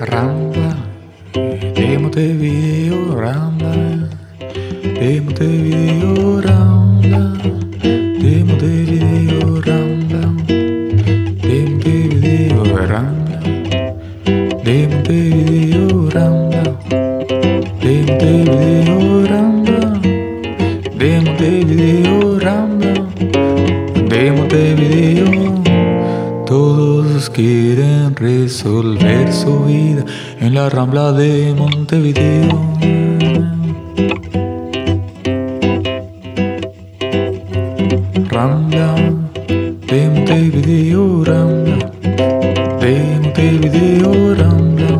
Rambla de Montevideo, Rambla de Montevideo, Rambla quieren resolver su vida en la rambla de Montevideo. Rambla de Montevideo, Rambla de Montevideo, Rambla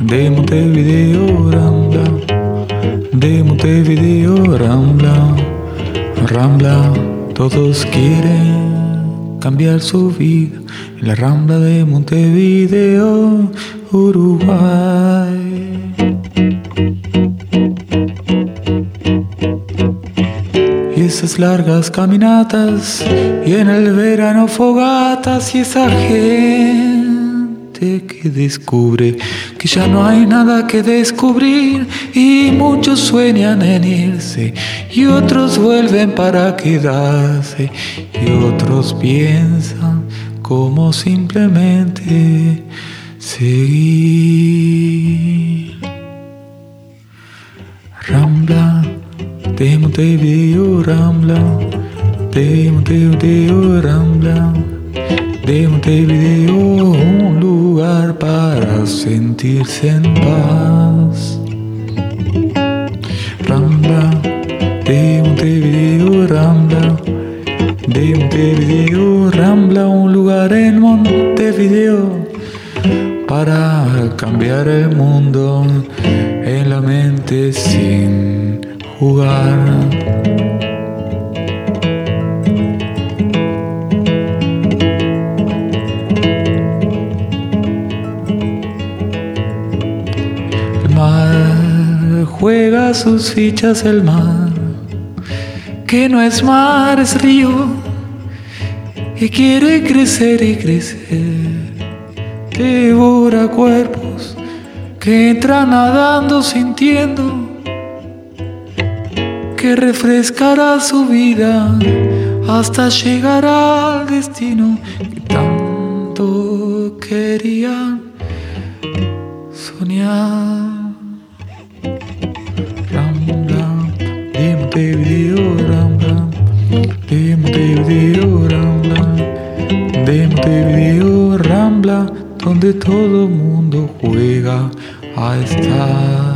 de Montevideo, Rambla de Montevideo, Rambla, Rambla, todos quieren cambiar su vida en la Rambla de Montevideo, Uruguay. Y esas largas caminatas y en el verano fogatas y esa gente que descubre que ya no hay nada que descubrir y muchos sueñan en irse y otros vuelven para quedarse y otros piensan como simplemente seguir. Rambla de Montevideo, Rambla de Montevideo, Rambla de Montevideo, sentirse en paz. Rambla de Montevideo, Rambla de Montevideo, Rambla, un lugar en Montevideo para cambiar el mundo en la mente sin jugar. Juega sus fichas, el mar, que no es mar, es río, y quiere crecer y crecer, devora cuerpos que entran nadando sintiendo que refrescará su vida hasta llegar al destino que tanto querían soñar. Donde todo mundo juega a estar.